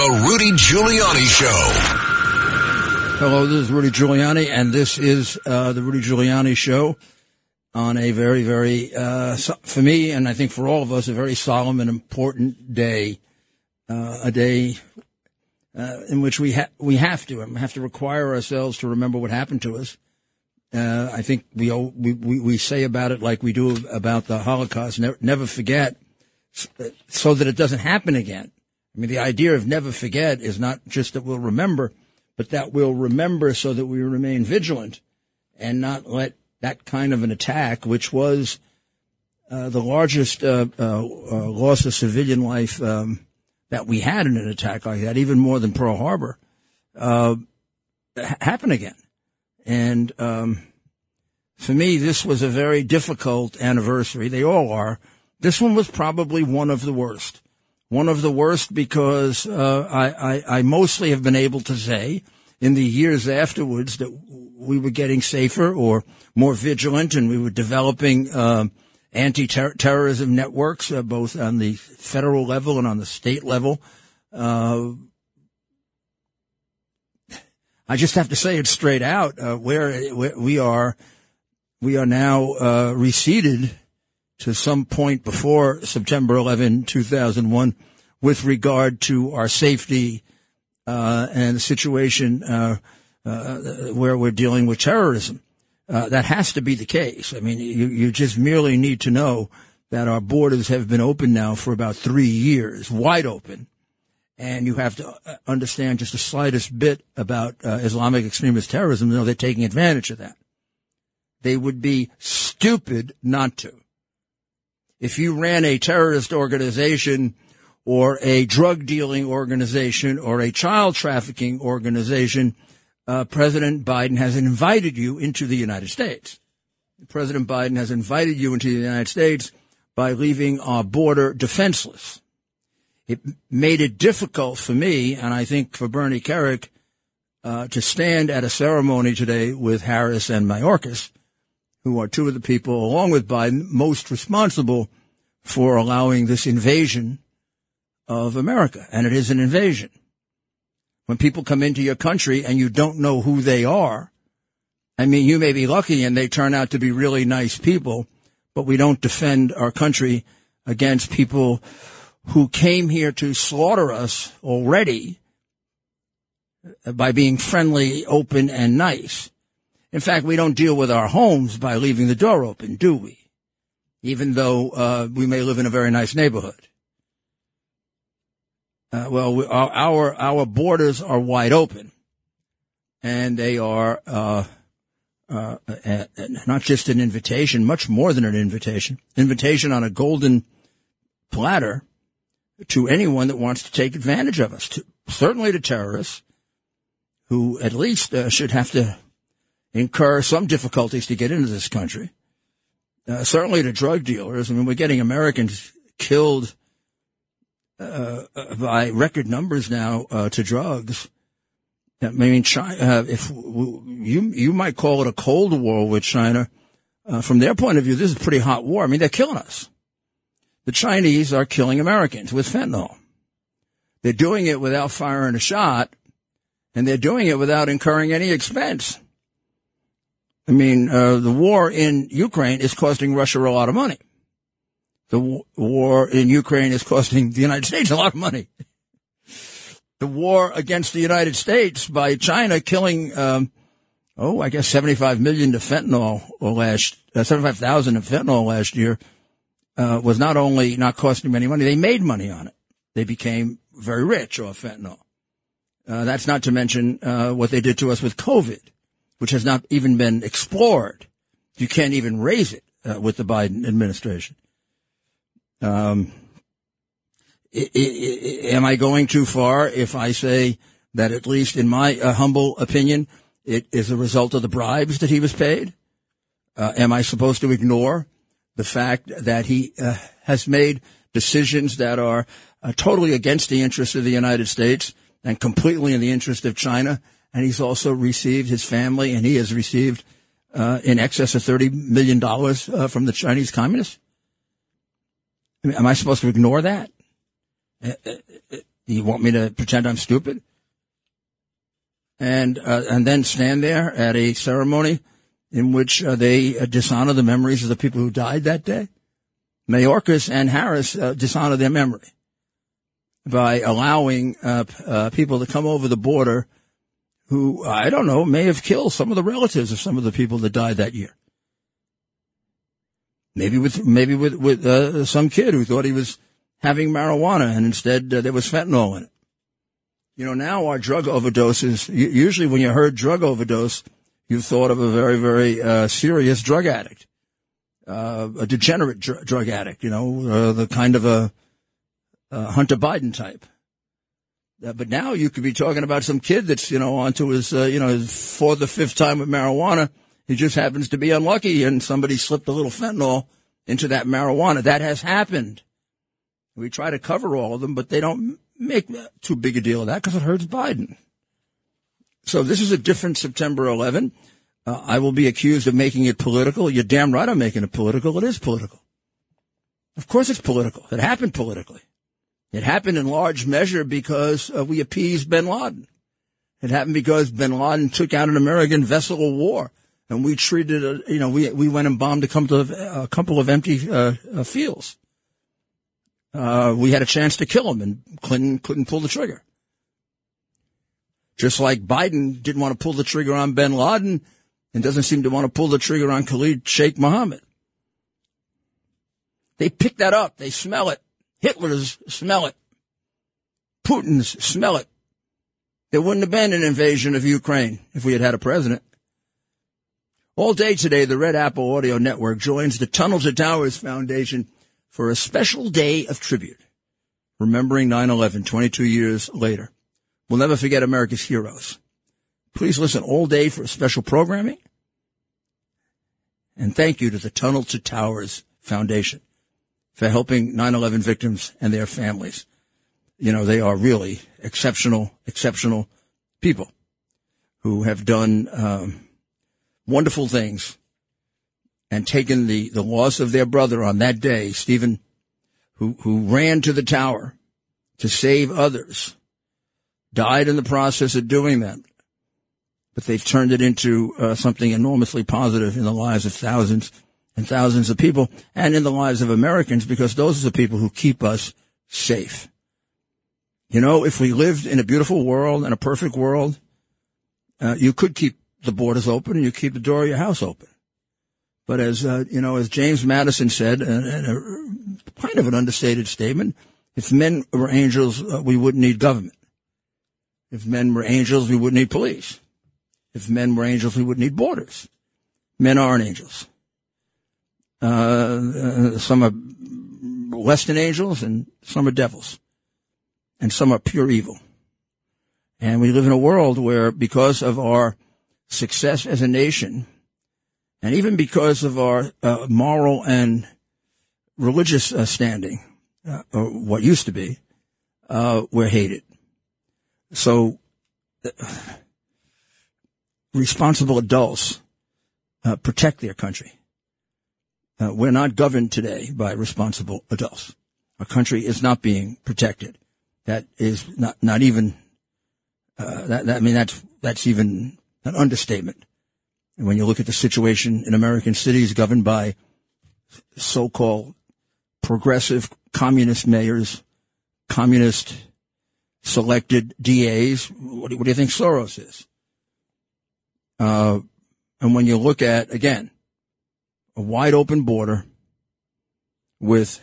The Rudy Giuliani Show. Hello, this is Rudy Giuliani, and this is uh, the Rudy Giuliani Show on a very, very, uh, for me, and I think for all of us, a very solemn and important day. Uh, a day uh, in which we ha- we have to we have to require ourselves to remember what happened to us. Uh, I think we, all- we we we say about it like we do about the Holocaust. Never, never forget, so that it doesn't happen again. I mean, the idea of never forget is not just that we'll remember, but that we'll remember so that we remain vigilant and not let that kind of an attack, which was uh, the largest uh, uh, uh, loss of civilian life um, that we had in an attack like that, even more than Pearl Harbor, uh, happen again. And um, for me, this was a very difficult anniversary. They all are. This one was probably one of the worst. One of the worst because uh, I, I, I mostly have been able to say in the years afterwards that we were getting safer or more vigilant and we were developing uh, anti-terrorism networks, uh, both on the federal level and on the state level. Uh, I just have to say it straight out. Uh, where, where we are, we are now uh, receded to some point before September 11, 2001, with regard to our safety uh, and the situation uh, uh, where we're dealing with terrorism. Uh, that has to be the case. I mean, you, you just merely need to know that our borders have been open now for about three years, wide open. And you have to uh, understand just the slightest bit about uh, Islamic extremist terrorism. to know they're taking advantage of that. They would be stupid not to. If you ran a terrorist organization or a drug dealing organization or a child trafficking organization, uh, President Biden has invited you into the United States. President Biden has invited you into the United States by leaving our border defenseless. It made it difficult for me, and I think for Bernie Kerik, uh, to stand at a ceremony today with Harris and Mayorkas, who are two of the people, along with Biden, most responsible for allowing this invasion of America. And it is an invasion. When people come into your country and you don't know who they are, I mean, you may be lucky and they turn out to be really nice people, but we don't defend our country against people who came here to slaughter us already by being friendly, open, and nice. In fact, we don't deal with our homes by leaving the door open, do we? Even though uh, we may live in a very nice neighborhood. Uh, well, we, our, our our borders are wide open, and they are uh, uh, uh, not just an invitation, much more than an invitation. Invitation on a golden platter to anyone that wants to take advantage of us. To, certainly to terrorists, who at least uh, should have to incur some difficulties to get into this country. Uh, certainly to drug dealers. I mean, we're getting Americans killed uh, by record numbers now uh, to drugs. I mean, China, uh, if w- you you might call it a cold war with China, uh, from their point of view, this is a pretty hot war. I mean, they're killing us. The Chinese are killing Americans with fentanyl. They're doing it without firing a shot, and they're doing it without incurring any expense. I mean, uh, the war in Ukraine is costing Russia a lot of money. The w- war in Ukraine is costing the United States a lot of money. The war against the United States by China killing, um, oh, I guess 75 million to fentanyl last, uh, 75,000 of fentanyl last year, uh, was not only not costing them any money, they made money on it. They became very rich off fentanyl. Uh, that's not to mention, uh, what they did to us with COVID, which has not even been explored. You can't even raise it, uh, with the Biden administration. Um, I- I- I- am I going too far if I say that at least in my uh, humble opinion, it is a result of the bribes that he was paid? Uh, am I supposed to ignore the fact that he uh, has made decisions that are uh, totally against the interests of the United States and completely in the interest of China? And he's also received his family, and he has received uh, in excess of thirty million dollars uh, from the Chinese communists. I mean, am I supposed to ignore that? Uh, uh, uh, You want me to pretend I'm stupid? And, uh, and then stand there at a ceremony in which they dishonor the memories of the people who died that day? Mayorkas and Harris dishonor their memory by allowing people to come over the border who, I don't know, may have killed some of the relatives of some of the people that died that year. Maybe with, maybe with, with uh, some kid who thought he was having marijuana and instead uh, there was fentanyl in it. You know, now our drug overdoses, usually when you heard drug overdose, you thought of a very, very uh, serious drug addict, uh, a degenerate dr- drug addict, you know, uh, the kind of a, Hunter Biden type. Uh, but now you could be talking about some kid that's, you know, onto his, uh, you know, fourth or fifth time with marijuana. He just happens to be unlucky and somebody slipped a little fentanyl into that marijuana. That has happened. We try to cover all of them, but they don't make too big a deal of that because it hurts Biden. So this is a different September 11. Uh, I will be accused of making it political. You're damn right I'm making it political. It is political. Of course it's political. It happened politically. It happened in large measure because uh, we appeased bin Laden. It happened because bin Laden took out an American vessel of war and we treated, uh, you know, we, we went and bombed a couple of, a couple of empty uh, uh, fields. Uh, we had a chance to kill him and Clinton couldn't pull the trigger. Just like Biden didn't want to pull the trigger on bin Laden and doesn't seem to want to pull the trigger on Khalid Sheikh Mohammed. They pick that up. They smell it. Hitler's smell it. Putin's smell it. There wouldn't have been an invasion of Ukraine if we had had a president. All day today, the Red Apple Audio Network joins the Tunnel to Towers Foundation for a special day of tribute, remembering 9-11 22 years later. We'll never forget America's heroes. Please listen all day for special programming. And thank you to the Tunnel to Towers Foundation for helping 9-11 victims and their families. You know, they are really exceptional, exceptional people who have done um, wonderful things and taken the, the loss of their brother on that day, Stephen, who, who ran to the tower to save others, died in the process of doing that. But they've turned it into uh, something enormously positive in the lives of thousands and thousands of people and in the lives of Americans because those are the people who keep us safe. You know, if we lived in a beautiful world and a perfect world, uh, you could keep the borders open and you keep the door of your house open. But as uh, you know, as James Madison said, and, a kind of an understated statement, if men were angels, uh, we wouldn't need government. If men were angels, we wouldn't need police. If men were angels, we wouldn't need borders. Men aren't angels. Uh, uh, some are less than angels and some are devils. And some are pure evil. And we live in a world where because of our success as a nation, and even because of our uh, moral and religious uh, standing, uh, or what used to be, uh, we're hated. So, responsible adults protect their country. Uh, we're not governed today by responsible adults. Our country is not being protected. That is not not even. that, that I mean that's that's even an understatement. And when you look at the situation in American cities governed by so-called progressive communist mayors, communist selected DAs, what do, what do you think Soros is? Uh, and when you look at, again, a wide open border with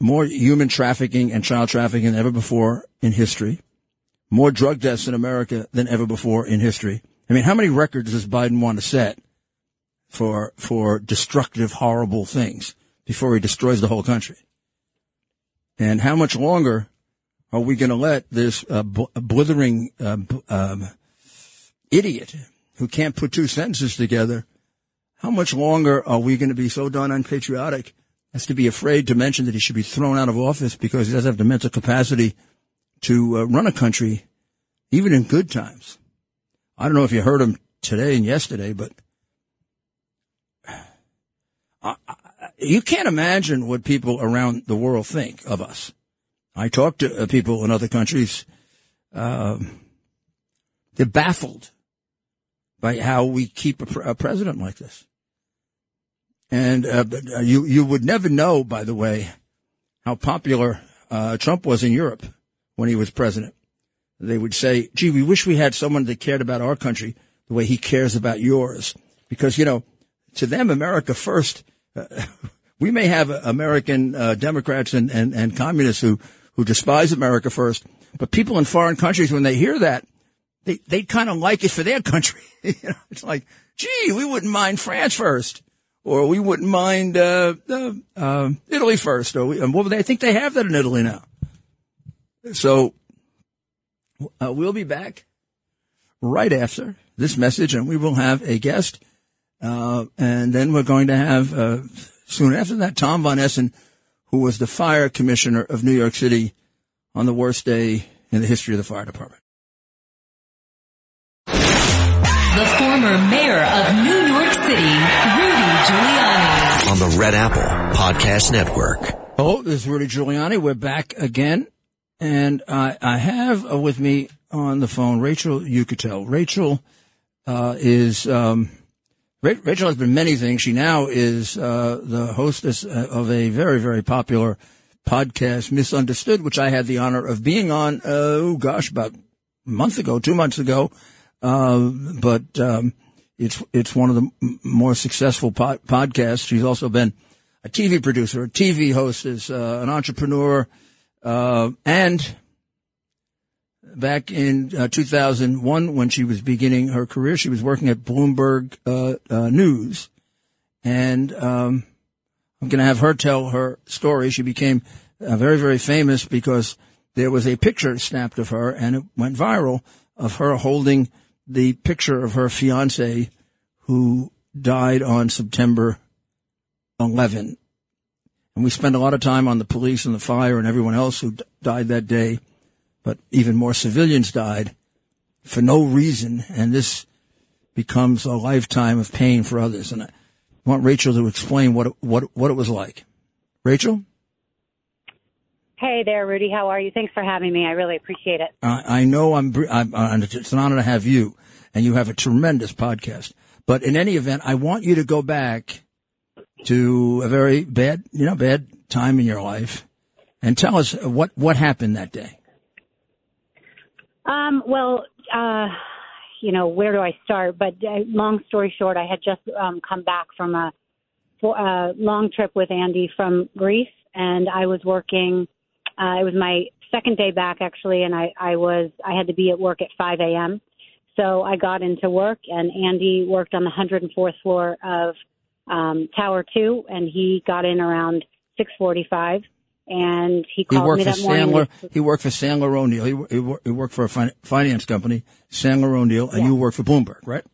more human trafficking and child trafficking than ever before in history, more drug deaths in America than ever before in history, I mean, how many records does Biden want to set for for destructive, horrible things before he destroys the whole country? And how much longer are we going to let this uh, blithering uh, um, idiot who can't put two sentences together? How much longer are we going to be so done unpatriotic as to be afraid to mention that he should be thrown out of office because he doesn't have the mental capacity to uh, run a country, even in good times? I don't know if you heard him today and yesterday, but I, I, you can't imagine what people around the world think of us. I talk to uh, people in other countries. Um, they're baffled by how we keep a, a president like this. And uh, uh, you you would never know, by the way, how popular uh, Trump was in Europe when he was president. They would say, "Gee, we wish we had someone that cared about our country the way he cares about yours," because you know, to them, America first. Uh, we may have American uh, Democrats and, and, and communists who who despise America first, but people in foreign countries, when they hear that, they they kind of like it for their country. you know, it's like, gee, we wouldn't mind France first or we wouldn't mind uh, uh, uh, Italy first. Or we, well, I think they have that in Italy now. So uh, we'll be back right after this message, and we will have a guest. Uh, and then we're going to have uh, soon after that Tom von Essen, who was the fire commissioner of New York City on the worst day in the history of the fire department. The former mayor of New York City, Rudy Giuliani. On the Red Apple Podcast Network. Oh, this is Rudy Giuliani. We're back again. And I, I have uh, with me on the phone Rachel Uchitel. Rachel uh, is, um, Rachel has been many things. She now is uh, the hostess uh, of a very, very popular podcast, Misunderstood, which I had the honor of being on, uh, oh gosh, about a month ago, two months ago. Uh, but um, it's it's one of the m- more successful pod- podcasts. She's also been a TV producer, a TV host, uh, an entrepreneur, uh, and back in uh, 2001 when she was beginning her career, she was working at Bloomberg uh, uh, News, and um, I'm going to have her tell her story. She became very very famous because there was a picture snapped of her, and it went viral of her holding the picture of her fiance who died on September 11. And we spent a lot of time on the police and the fire and everyone else who d- died that day. But even more civilians died for no reason. And this becomes a lifetime of pain for others. And I want Rachel to explain what it, what, what it was like. Rachel? Hey there, Rudy. How are you? Thanks for having me. I really appreciate it. I, I know I'm, I'm, it's an honor to have you, and you have a tremendous podcast. But in any event, I want you to go back to a very bad, you know, bad time in your life, and tell us what what happened that day. Um, well, uh, you know, where do I start? But uh, long story short, I had just um, come back from a, a long trip with Andy from Greece, and I was working uh, it was my second day back actually, and I, I was I had to be at work at 5 a.m. So I got into work, and Andy worked on the 104th floor of um, Tower Two, and he got in around 6:45. And he called he worked me for that morning. Sandler. He worked for Sandler O'Neill. He, he, he worked for a fin- finance company, Sandler O'Neill, and Yeah. you worked for Bloomberg, right?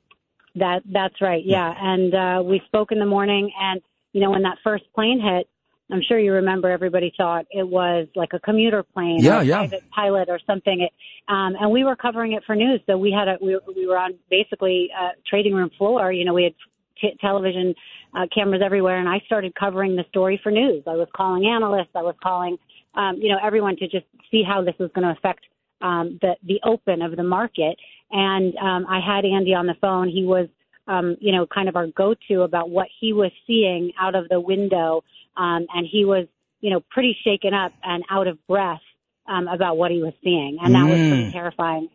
That that's right, yeah. And uh, we spoke in the morning, and you know when that first plane hit, I'm sure you remember. Everybody thought it was like a commuter plane, Yeah, or a yeah. private pilot or something. It, um, and we were covering it for news, so we had a we, we were on basically uh, trading room floor. You know, we had t- television uh, cameras everywhere, and I started covering the story for news. I was calling analysts, I was calling, um, you know, everyone to just see how this was going to affect um, the the open of the market. And um, I had Andy on the phone. He was, um, you know, kind of our go-to about what he was seeing out of the window, um, and he was, you know, pretty shaken up and out of breath um, about what he was seeing, and that was pretty Mm. terrifying.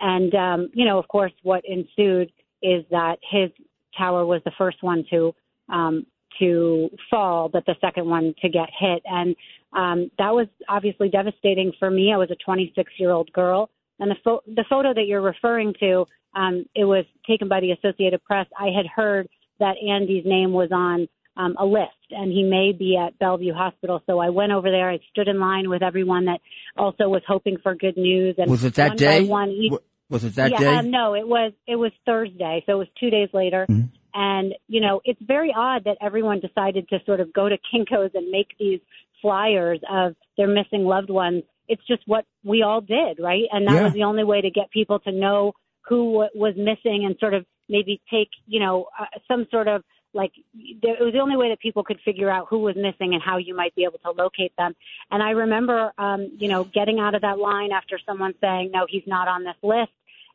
And um, you know, of course, what ensued is that his tower was the first one to um, to fall, but the second one to get hit, and um, that was obviously devastating for me. I was a 26 year old girl, and the pho- the photo that you're referring to, um, it was taken by the Associated Press. I had heard that Andy's name was on um, a list, and he may be at Bellevue Hospital. So I went over there. I stood in line with everyone that also was hoping for good news. And Was it that one day? By one, each, Was it that yeah, day? Um, no, it was it was Thursday, so it was two days later. Mhm. And you know, it's very odd that everyone decided to sort of go to Kinkos and make these flyers of their missing loved ones. It's just what we all did, right? And that Yeah. was the only way to get people to know who was missing and sort of maybe take you know uh, some sort of like there, it was the only way that people could figure out who was missing and how you might be able to locate them. And I remember, um, you know, getting out of that line after someone saying, no, he's not on this list.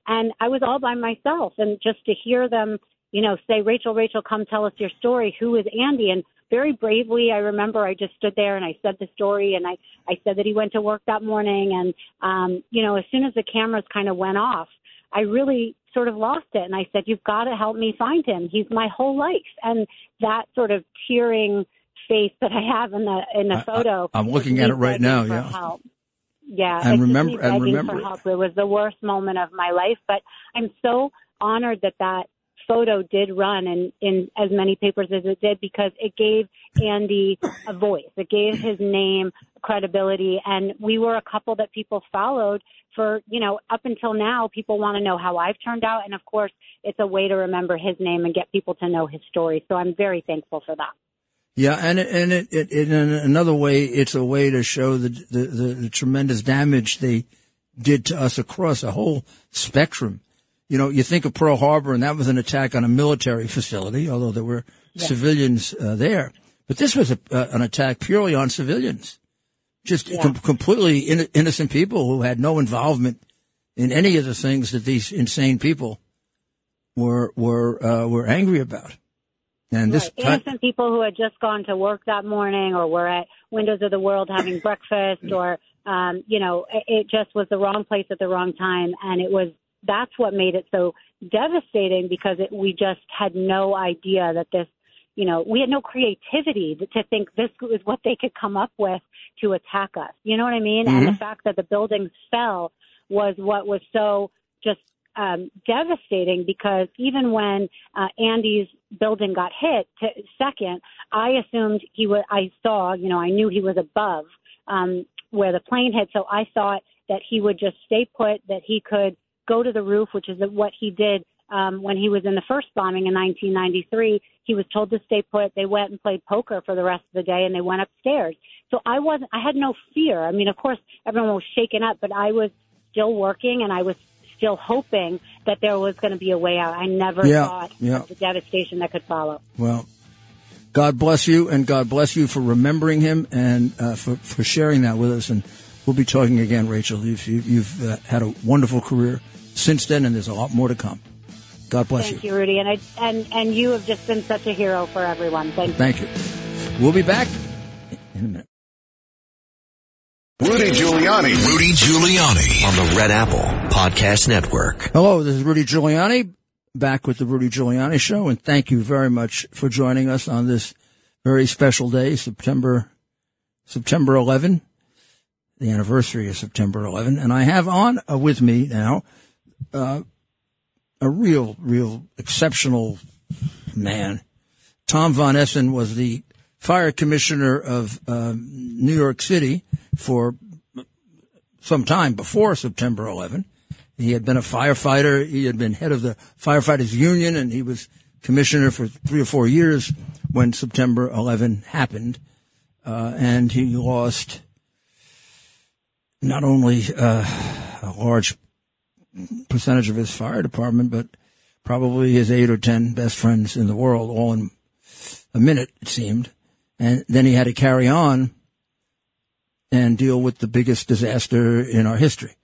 And I was all by myself and just to hear them, you know, say, Rachel, Rachel, come tell us your story. Who is Andy? And very bravely, I remember I just stood there and I said the story and I, I said that he went to work that morning. And, um, you know, as soon as the cameras kind of went off, I really sort of lost it. And I said, You've got to help me find him. He's my whole life. And that sort of tearing face that I have in the in the photo. I, am looking at it right now. Yeah. Help. Yeah. And remember, and remember, help. It was the worst moment of my life, but I'm so honored that that photo did run in, in as many papers as it did because it gave Andy a voice. It gave his name credibility. And we were a couple that people followed for, you know, up until now, people want to know how I've turned out. And of course, it's a way to remember his name and get people to know his story. So I'm very thankful for that. Yeah, and and it, it, it, in another way, it's a way to show the, the, the, the tremendous damage they did to us across a whole spectrum you know, you think of Pearl Harbor, and that was an attack on a military facility, although there were civilians uh, there. But this was a, uh, an attack purely on civilians, just yeah. com- completely in- innocent people who had no involvement in any of the things that these insane people were were uh, were angry about. And this right. innocent people who had just gone to work that morning, or were at Windows of the World having breakfast, or um, you know, it just was the wrong place at the wrong time, and it was that's what made it so devastating because it, we just had no idea that this, you know, we had no creativity to think this is what they could come up with to attack us. You know what I mean? Mm-hmm. And the fact that the buildings fell was what was so just um, devastating because even when uh, Andy's building got hit to second, I assumed he was. I saw, you know, I knew he was above um, where the plane hit, so I thought that he would just stay put, that he could go to the roof, which is what he did um, when he was in the first bombing in 1993. He was told to stay put. They went and played poker for the rest of the day, and they went upstairs. So I wasn't. I had no fear. I mean, of course, everyone was shaken up, but I was still working, and I was still hoping that there was going to be a way out. I never yeah, thought yeah. the devastation that could follow. Well, God bless you, and God bless you for remembering him and uh, for for sharing that with us. And we'll be talking again, Rachel. You've, you've uh, had a wonderful career since then, and there's a lot more to come. God bless Thank you. you, Rudy, and I, and and you have just been such a hero for everyone. Thank you. Thank you. We'll be back in a minute. Rudy Giuliani. Rudy Giuliani on the Red Apple Podcast Network. Hello, this is Rudy Giuliani back with the Rudy Giuliani Show, and thank you very much for joining us on this very special day, September September 11, the anniversary of September 11. And I have on uh, with me now uh, a real, real exceptional man. Tom Von Essen was the fire commissioner of uh, New York City for some time before September 11. He had been a firefighter. He had been head of the firefighters union and he was commissioner for three or four years when September 11 happened. Uh, and he lost not only uh, a large percentage of his fire department, but probably his eight or ten best friends in the world, all in a minute, it seemed. And then he had to carry on and deal with the biggest disaster in our history.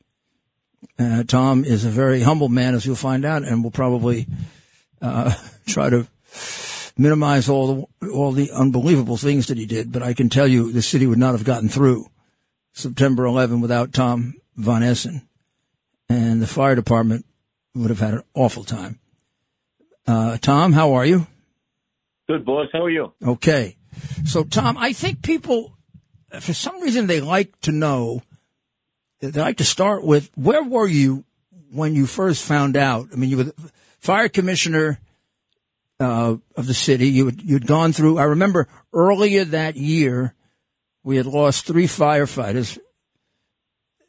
Uh, Tom is a very humble man, as you'll find out, and will probably uh, try to minimize all the all the unbelievable things that he did. But I can tell you, the city would not have gotten through September 11 without Tom Von Essen and the fire department would have had an awful time. Uh, Tom, how are you? Good, boss. How are you? Okay. So, Tom, I think people, for some reason, they like to know, they like to start with where were you when you first found out? I mean, you were the fire commissioner uh, of the city. You had, you'd gone through, I remember earlier that year, we had lost three firefighters,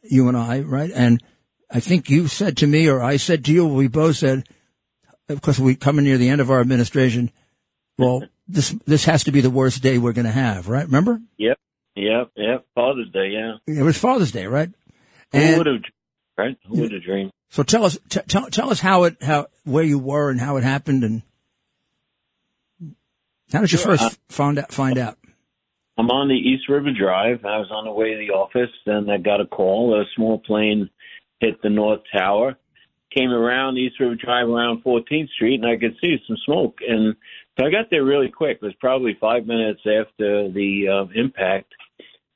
you and I, right? And I think you said to me, or I said to you, we both said, of course, we coming near the end of our administration. Well, this this has to be the worst day we're going to have, right? Remember? Yep, yep, yep. Father's Day, yeah. It was Father's Day, right? And, Who would have, right? Who would have dreamed? So tell us, t- tell tell us how it how where you were and how it happened and. How did you sure. first find out? Find out. I'm on the East River Drive. I was on the way to the office, and I got a call. A small plane hit the North Tower. Came around East River Drive around 14th Street, and I could see some smoke. And so I got there really quick. It was probably five minutes after the uh, impact.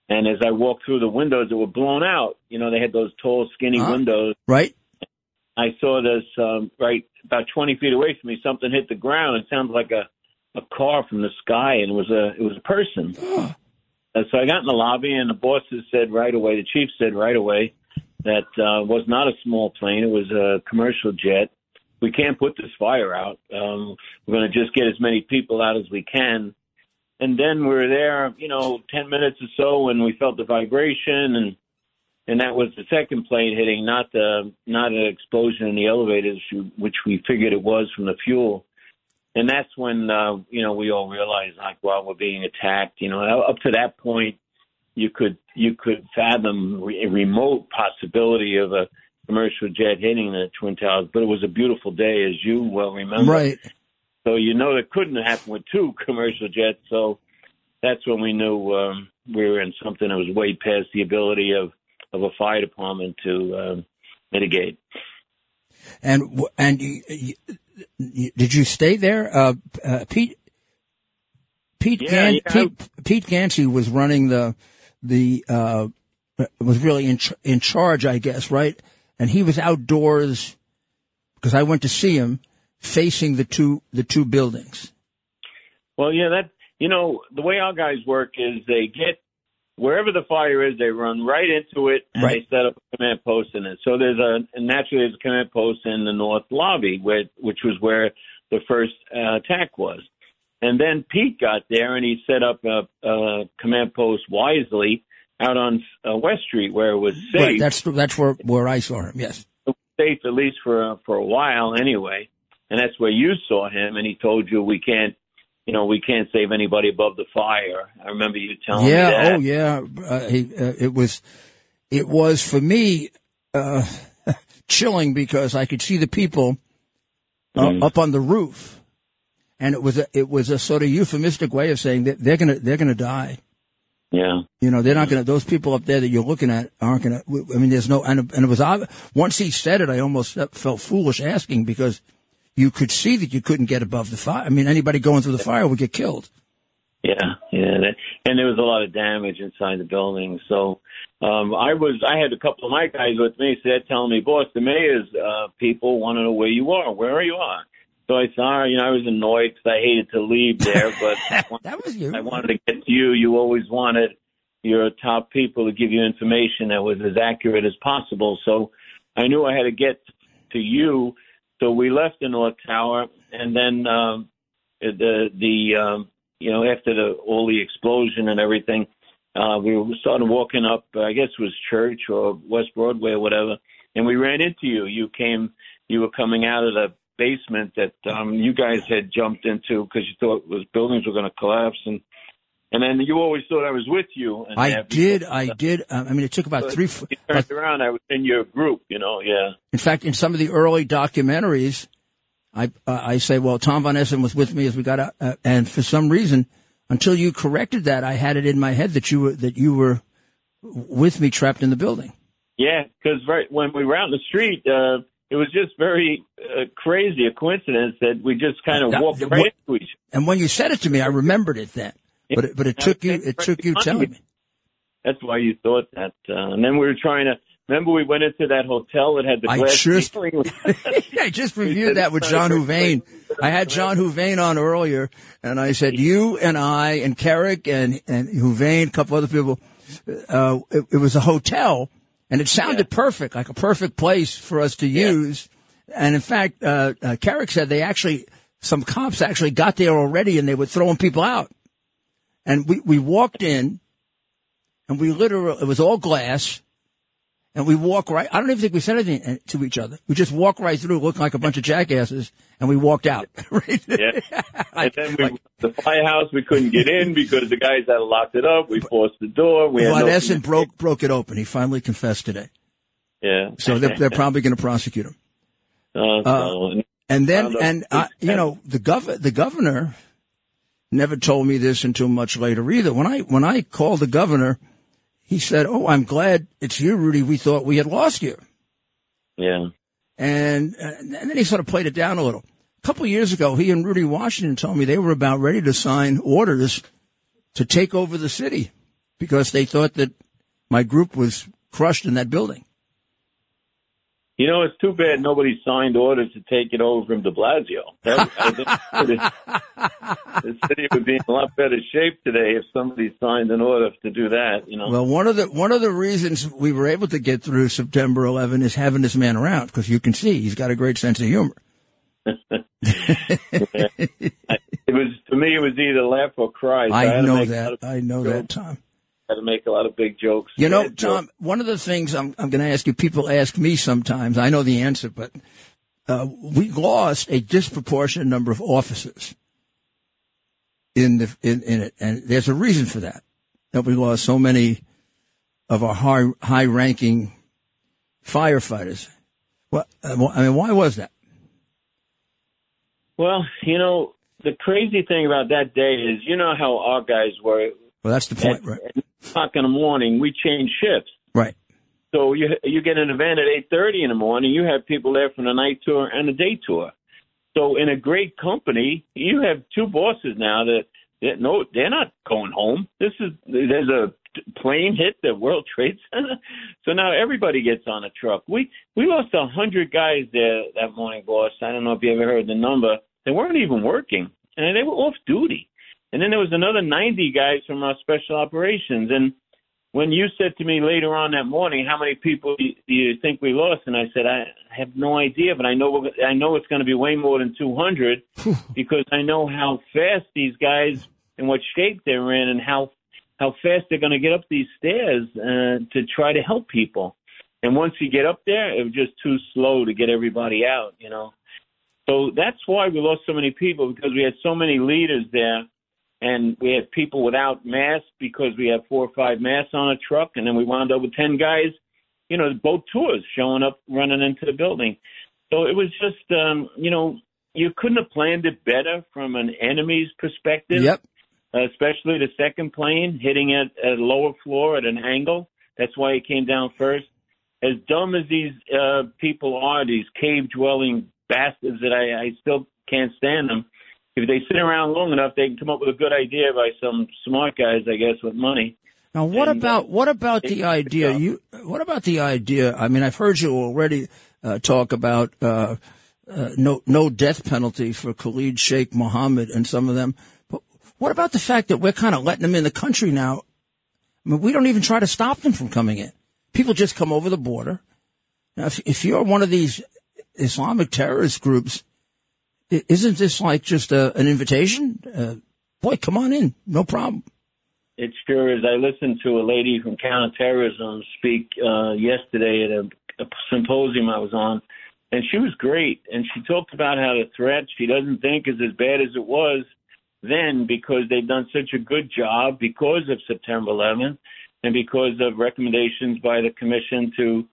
And as I walked through the windows that were blown out, you know, they had those tall, skinny uh-huh. windows. Right. I saw this um, right about 20 feet away from me. Something hit the ground. It sounded like a a car from the sky, and it was a it was a person. and so I got in the lobby, and the bosses said right away. The chief said right away that uh, was not a small plane. It was a commercial jet. We can't put this fire out. Um, we're going to just get as many people out as we can. And then we were there, you know, ten minutes or so, and we felt the vibration, and and that was the second plane hitting, not the not an explosion in the elevators, which we figured it was from the fuel and that's when uh, you know we all realized like, well, we're being attacked. You know, up to that point, you could you could fathom a remote possibility of a commercial jet hitting the twin towers, but it was a beautiful day, as you well remember. Right. So you know that couldn't happen with two commercial jets. So that's when we knew um, we were in something that was way past the ability of of a fire department to um, mitigate. And and did you stay there? Uh, uh, Pete Pete, yeah, Gan- yeah. Pete Pete Ganci was running the the uh, was really in ch- in charge, I guess, right? And he was outdoors because I went to see him facing the two the two buildings. Well, yeah, that you know the way our guys work is they get wherever the fire is, they run right into it and right. they set up a command post in it. So there's a naturally there's a command post in the north lobby, where, which was where the first uh, attack was. And then Pete got there and he set up a, a command post wisely out on uh, West Street where it was safe. Right, that's that's where where I saw him. Yes, safe at least for for a while anyway. And that's where you saw him, and he told you we can't you know, we can't save anybody above the fire. I remember you telling yeah, me that. Yeah, oh, yeah. Uh, he, uh, it was, it was for me, uh, chilling because I could see the people uh, mm. up on the roof. And it was a, it was a sort of euphemistic way of saying that they're gonna, they're gonna die. Yeah. You know, they're not gonna, those people up there that you're looking at aren't gonna, I mean, there's no, and, and it was, obvious once he said it, I almost felt foolish asking because you could see that you couldn't get above the fire. I mean, anybody going through the fire would get killed. Yeah, yeah, and there was a lot of damage inside the building. So um, I was, I had a couple of my guys with me, so they're telling me, "Boss, the mayor's uh, people want to know where you are. Where are you on?" So I saw, you know, I was annoyed because I hated to leave there, but that was you. I wanted to get to you. You always wanted your top people to give you information that was as accurate as possible. So I knew I had to get to you so we left the North Tower, and then um, the the um, you know after the all the explosion and everything, uh, we started walking up. I guess it was Church or West Broadway or whatever, and we ran into you. You came. You were coming out of the basement that um, you guys had jumped into because you thought was buildings were going to collapse, and and then you always thought I was with you. And I did. I did. Um, I mean, it took about but three. You turned about, around. I was in your group. You know. Yeah. In fact, in some of the early documentaries, I uh, I say, well, Tom von Essen was with me as we got out, uh, and for some reason, until you corrected that, I had it in my head that you were that you were with me, trapped in the building. Yeah, because right when we were out in the street. Uh, it was just very uh, crazy a coincidence that we just kind of walked right into each. And when you said it to me, I remembered it then. But it, but it took you it took you telling me. That's why you thought that. Uh, and then we were trying to remember we went into that hotel that had the glass. I just, I just reviewed that with John Houvain. I had John Houvain on earlier, and I said you and I and Kerik and and Houvain, a couple other people. Uh, it, it was a hotel, and it sounded yeah. perfect, like a perfect place for us to use. Yeah. And in fact, uh, uh, Kerik said they actually some cops actually got there already, and they were throwing people out. And we, we walked in and we literally, it was all glass. And we walk right, I don't even think we said anything to each other. We just walked right through looking like a bunch of jackasses and we walked out. right? Yeah. like, and then we, like, the firehouse, we couldn't get in because the guys had locked it up. We forced the door. We Von Essen broke, broke it open. He finally confessed today. Yeah. So they're, they're probably going to prosecute him. Uh, uh, and then, and, uh, you know, the gov, the governor, never told me this until much later either. When I when I called the governor, he said, "Oh, I'm glad it's you, Rudy. We thought we had lost you." Yeah. And, uh, and then he sort of played it down a little. A couple of years ago, he and Rudy Washington told me they were about ready to sign orders to take over the city because they thought that my group was crushed in that building. You know, it's too bad nobody signed orders to take it over from De Blasio. That, the city would be in a lot better shape today if somebody signed an order to do that. You know. Well, one of the one of the reasons we were able to get through September 11 is having this man around because you can see he's got a great sense of humor. it was to me, it was either laugh or cry. So I, to know make a lot that. I know that, Tom. Had to make a lot of big jokes. You know, Bad jokes. Tom, one of the things I'm, I'm going to ask you, people ask me sometimes, I know the answer, but uh, we lost a disproportionate number of officers in the in, in it, and there's a reason for that. That we lost so many of our high high ranking firefighters. Well, uh, well, I mean, why was that? Well, you know, the crazy thing about that day is, you know how our guys were. Well, that's the At, point, right? at o'clock in the morning, we change shifts. Right. So you you get an event at eight thirty in the morning. You have people there from the night tour and the day tour. So in a great company, you have two bosses now that, that no, they're not going home. This is there's a plane hit the World Trade Center, so now everybody gets on a truck. We we lost a hundred guys there that morning, boss. I don't know if you ever heard the number. They weren't even working, and they were off duty. And then there was another 90 guys from our special operations. And when you said to me later on that morning, how many people do you think we lost? And I said, I have no idea, but I know I know it's going to be way more than 200 because I know how fast these guys and what shape they're in and how how fast they're going to get up these stairs uh, to try to help people. And once you get up there, it was just too slow to get everybody out, you know. So that's why we lost so many people because we had so many leaders there and we had people without masks because we had four or five masks on a truck, and then we wound up with ten guys, you know, both tours showing up, running into the building. So it was just, um, you know, you couldn't have planned it better from an enemy's perspective. Yep. Especially the second plane hitting it at a lower floor at an angle. That's why it came down first. As dumb as these uh, people are, these cave dwelling bastards that I, I still can't stand them if they sit around long enough, they can come up with a good idea by some smart guys, I guess, with money. Now, what And, uh, about what about the idea? You what about the idea? I mean, I've heard you already uh, talk about uh, uh, no no death penalty for Khalid Sheikh Mohammed and some of them. But what about the fact that we're kind of letting them in the country now? I mean, we don't even try to stop them from coming in. People just come over the border. Now, if, if you're one of these Islamic terrorist groups, isn't this like just a, an invitation? Uh, boy, come on in, no problem. It sure is. I listened to a lady from counterterrorism speak uh, yesterday at a, a symposium I was on, and she was great. And she talked about how the threat she doesn't think is as bad as it was then because they've done such a good job because of September 11th and because of recommendations by the commission to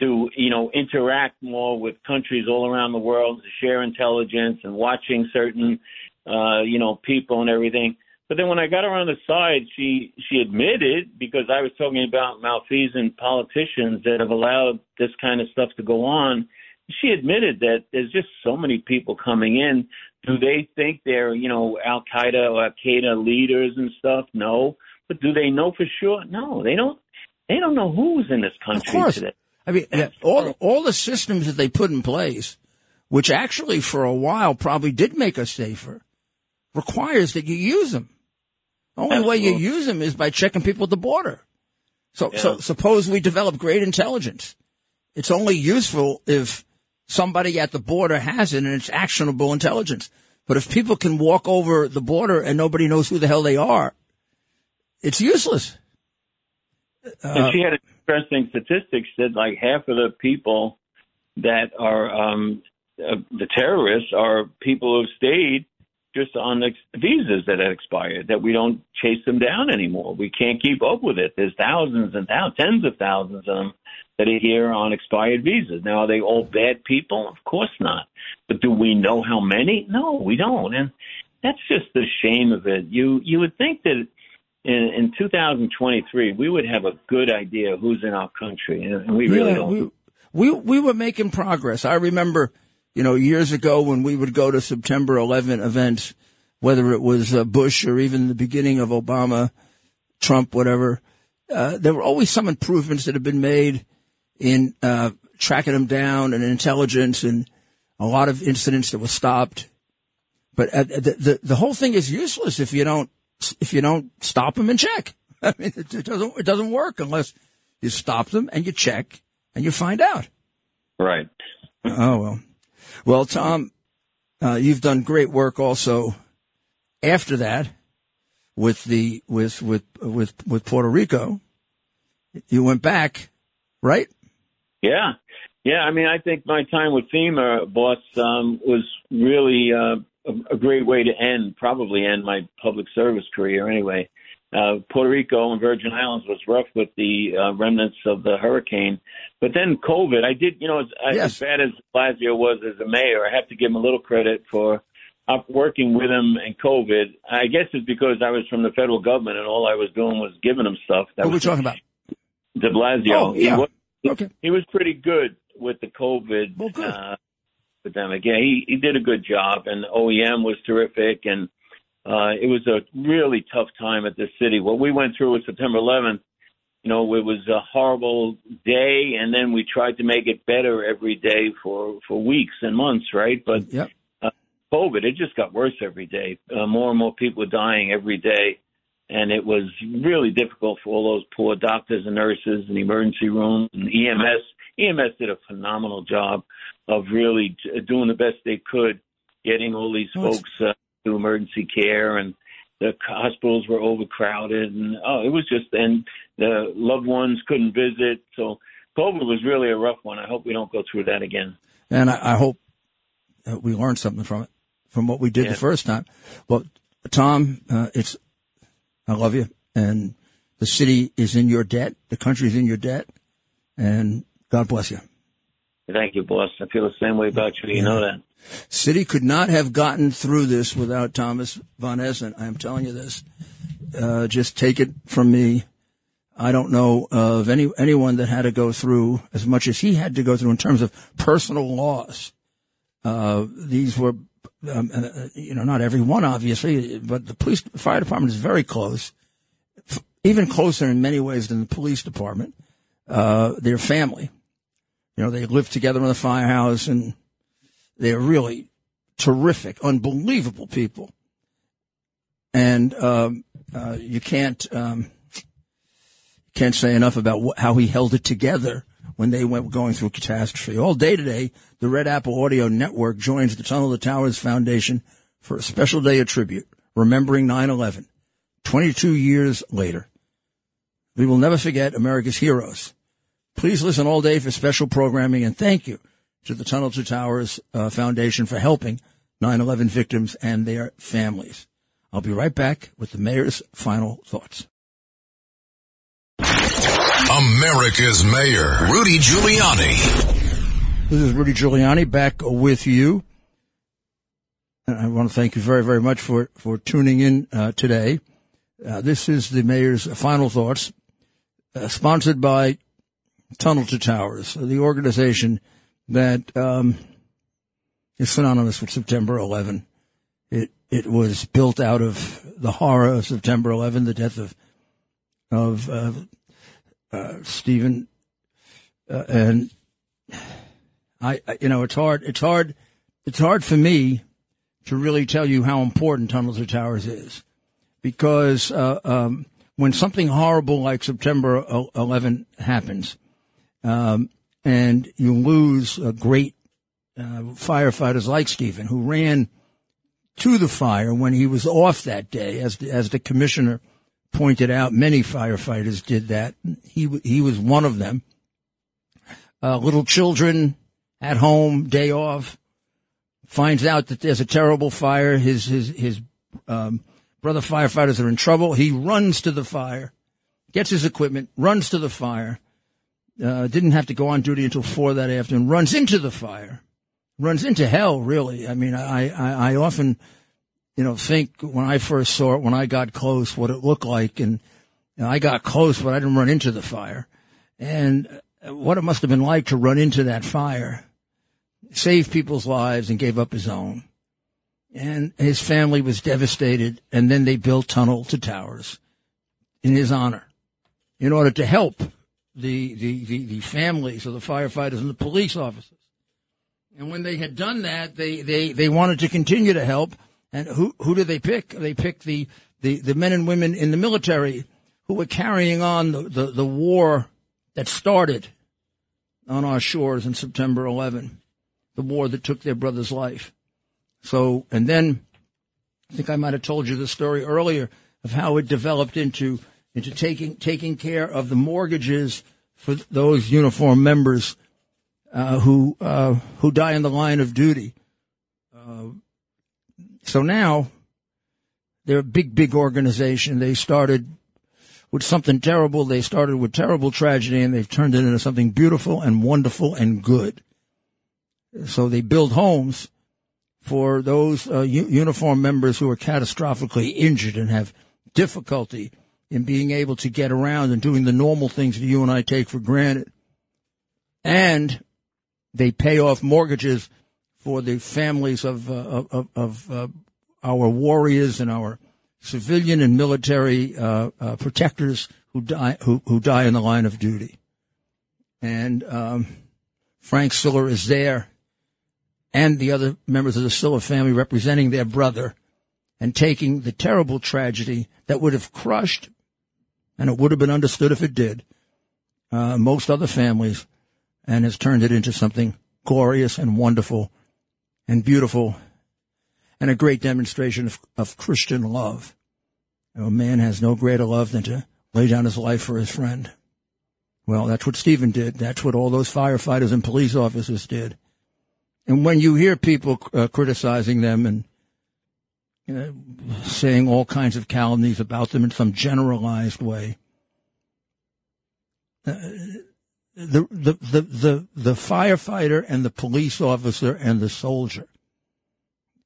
to you know interact more with countries all around the world to share intelligence and watching certain uh, you know people and everything. But then when I got her on the side, she she admitted because I was talking about malfeasant politicians that have allowed this kind of stuff to go on. She admitted that there's just so many people coming in. Do they think they're you know Al Qaeda or Al Qaeda leaders and stuff? No. But do they know for sure? No, they don't. They don't know who's in this country today. I mean, yeah, all all the systems that they put in place, which actually for a while probably did make us safer, requires that you use them. The only way you use them is by checking people at the border. So, so suppose we develop great intelligence. It's only useful if somebody at the border has it and it's actionable intelligence. But if people can walk over the border and nobody knows who the hell they are, it's useless. and she had an interesting statistic. She said like half of the people that are um, uh, the terrorists are people who stayed just on ex- visas that had expired. That we don't chase them down anymore. We can't keep up with it. There's thousands and thousands, tens of thousands of them that are here on expired visas. Now, are they all bad people? Of course not. But do we know how many? No, we don't. And that's just the shame of it. You you would think that in, in 2023 we would have a good idea who's in our country, and we really Yeah, don't. we, we we were making progress. I remember, you know, years ago when we would go to September 11 events, whether it was uh, Bush or even the beginning of Obama, Trump, whatever. Uh, there were always some improvements that have been made in uh, tracking them down and intelligence, and a lot of incidents that were stopped. But uh, the, the the whole thing is useless if you don't if you don't stop them and check. I mean, it, it doesn't it doesn't work unless you stop them and you check and you find out. right. Oh well, well, Tom, uh, you've done great work also after that with the with with with with Puerto Rico. You went back, right? Yeah. Yeah, I mean, I think my time with FEMA, boss, um, was really uh, a, a great way to end, probably end my public service career anyway. Uh, Puerto Rico and Virgin Islands was rough with the uh, remnants of the hurricane. But then COVID, I did, you know, as, Yes. as bad as Blasio was as a mayor, I have to give him a little credit for up working with him in COVID. I guess it's because I was from the federal government and all I was doing was giving him stuff. That What are we was talking about? De Blasio. Oh, He yeah. was- Okay. he was pretty good with the COVID Well, good. uh, epidemic. Yeah, he, he did a good job, and OEM was terrific, and uh, it was a really tough time at the city. What we went through with September 11th, you know, it was a horrible day, and then we tried to make it better every day for for weeks and months, right? But Yep. COVID, it just got worse every day. Uh, more and more people were dying every day. And it was really difficult for all those poor doctors and nurses and emergency rooms and EMS. EMS did a phenomenal job of really doing the best they could, getting all these folks uh, to emergency care. And the hospitals were overcrowded. And oh, it was just, and the loved ones couldn't visit. So COVID was really a rough one. I hope we don't go through that again. And I, I hope we learned something from it, from what we did Yeah. the first time. Well, Tom, uh, it's I love you, and the city is in your debt. The country is in your debt, and God bless you. Thank you, boss. I feel the same way about you. You know that. City could not have gotten through this without Thomas von Essen. I am telling you this. Uh, just take it from me. I don't know of any anyone that had to go through as much as he had to go through in terms of personal loss. Uh, these were, um, uh, you know, not every one, obviously, but the police, fire department is very close, f- even closer in many ways than the police department. Uh, their family, you know, they live together in the firehouse and they're really terrific, unbelievable people. And, um, uh, you can't, um, can't say enough about wh- how he held it together when they went going through catastrophe. All day today, the Red Apple Audio Network joins the Tunnel to Towers Foundation for a special day of tribute, remembering 9-11, 22 years later. We will never forget America's heroes. Please listen all day for special programming and thank you to the Tunnel to Towers uh, Foundation for helping 9-11 victims and their families. I'll be right back with the mayor's final thoughts. America's Mayor, Rudy Giuliani. This is Rudy Giuliani back with you. And I want to thank you very, very much for, for tuning in uh, today. Uh, this is the mayor's final thoughts, uh, sponsored by Tunnel to Towers, the organization that um, is synonymous with September 11. It it was built out of the horror of September 11, the death of of uh, uh, Stephen, uh, and I, I- you know, it's hard, it's hard, it's hard for me to really tell you how important Tunnels to Towers is because, uh, um, when something horrible like September 11 happens, um, and you lose a great, uh, firefighters like Stephen who ran to the fire when he was off that day, as the, as the commissioner pointed out, many firefighters did that. He, he was one of them. Uh, little children at home, day off, finds out that there's a terrible fire. His, his, his, um, brother firefighters are in trouble. He runs to the fire, gets his equipment, runs to the fire. Uh, didn't have to go on duty until four that afternoon, runs into the fire, runs into hell, really. I mean, I, I, I often, you know, think when I first saw it, when I got close, what it looked like. And know, I got close, but I didn't run into the fire. And what it must have been like to run into that fire, save people's lives and gave up his own. And his family was devastated. And then they built tunnel to towers in his honor in order to help the, the, the, the families of the firefighters and the police officers. And when they had done that, they, they, they wanted to continue to help. And who, who did they pick? They picked the, the, the men and women in the military who were carrying on the, the, the war that started on our shores in September 11, the war that took their brother's life. So, and then I think I might have told you the story earlier of how it developed into, into taking, taking care of the mortgages for those uniform members uh, who uh, who die in the line of duty. Uh, so now they're a big, big organization. They started with something terrible. They started with terrible tragedy, and they've turned it into something beautiful and wonderful and good. So they build homes for those uh, u- uniform members who are catastrophically injured and have difficulty in being able to get around and doing the normal things that you and I take for granted. And they pay off mortgages for the families of uh, of, of uh, our warriors and our civilian and military uh, uh, protectors who die who, who die in the line of duty. And um, Frank Siller is there, and the other members of the Siller family representing their brother, and taking the terrible tragedy that would have crushed, and it would have been understood if it did, uh, most other families and has turned it into something glorious and wonderful and beautiful and a great demonstration of, of Christian love. You know, a man has no greater love than to lay down his life for his friend. Well, that's what Stephen did. That's what all those firefighters and police officers did. And when you hear people uh, criticizing them and you know, saying all kinds of calumnies about them in some generalized way, uh, the, the, the, the, the firefighter and the police officer and the soldier,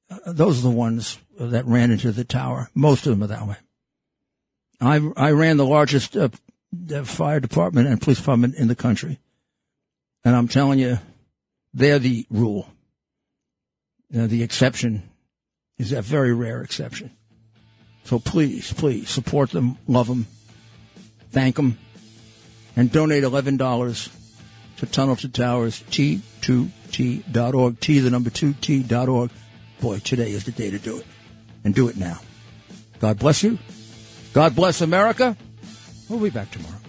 uh, those are the ones that ran into the tower. Most of them are that way. I, I ran the largest uh, fire department and police department in the country. And I'm telling you, they're the rule. The exception is that very rare exception. So please, please support them, love them, thank them, and donate $11 to Tunnel to Towers, T2T.org, T the number 2T.org. Boy, today is the day to do it. And do it now. God bless you. God bless America. We'll be back tomorrow.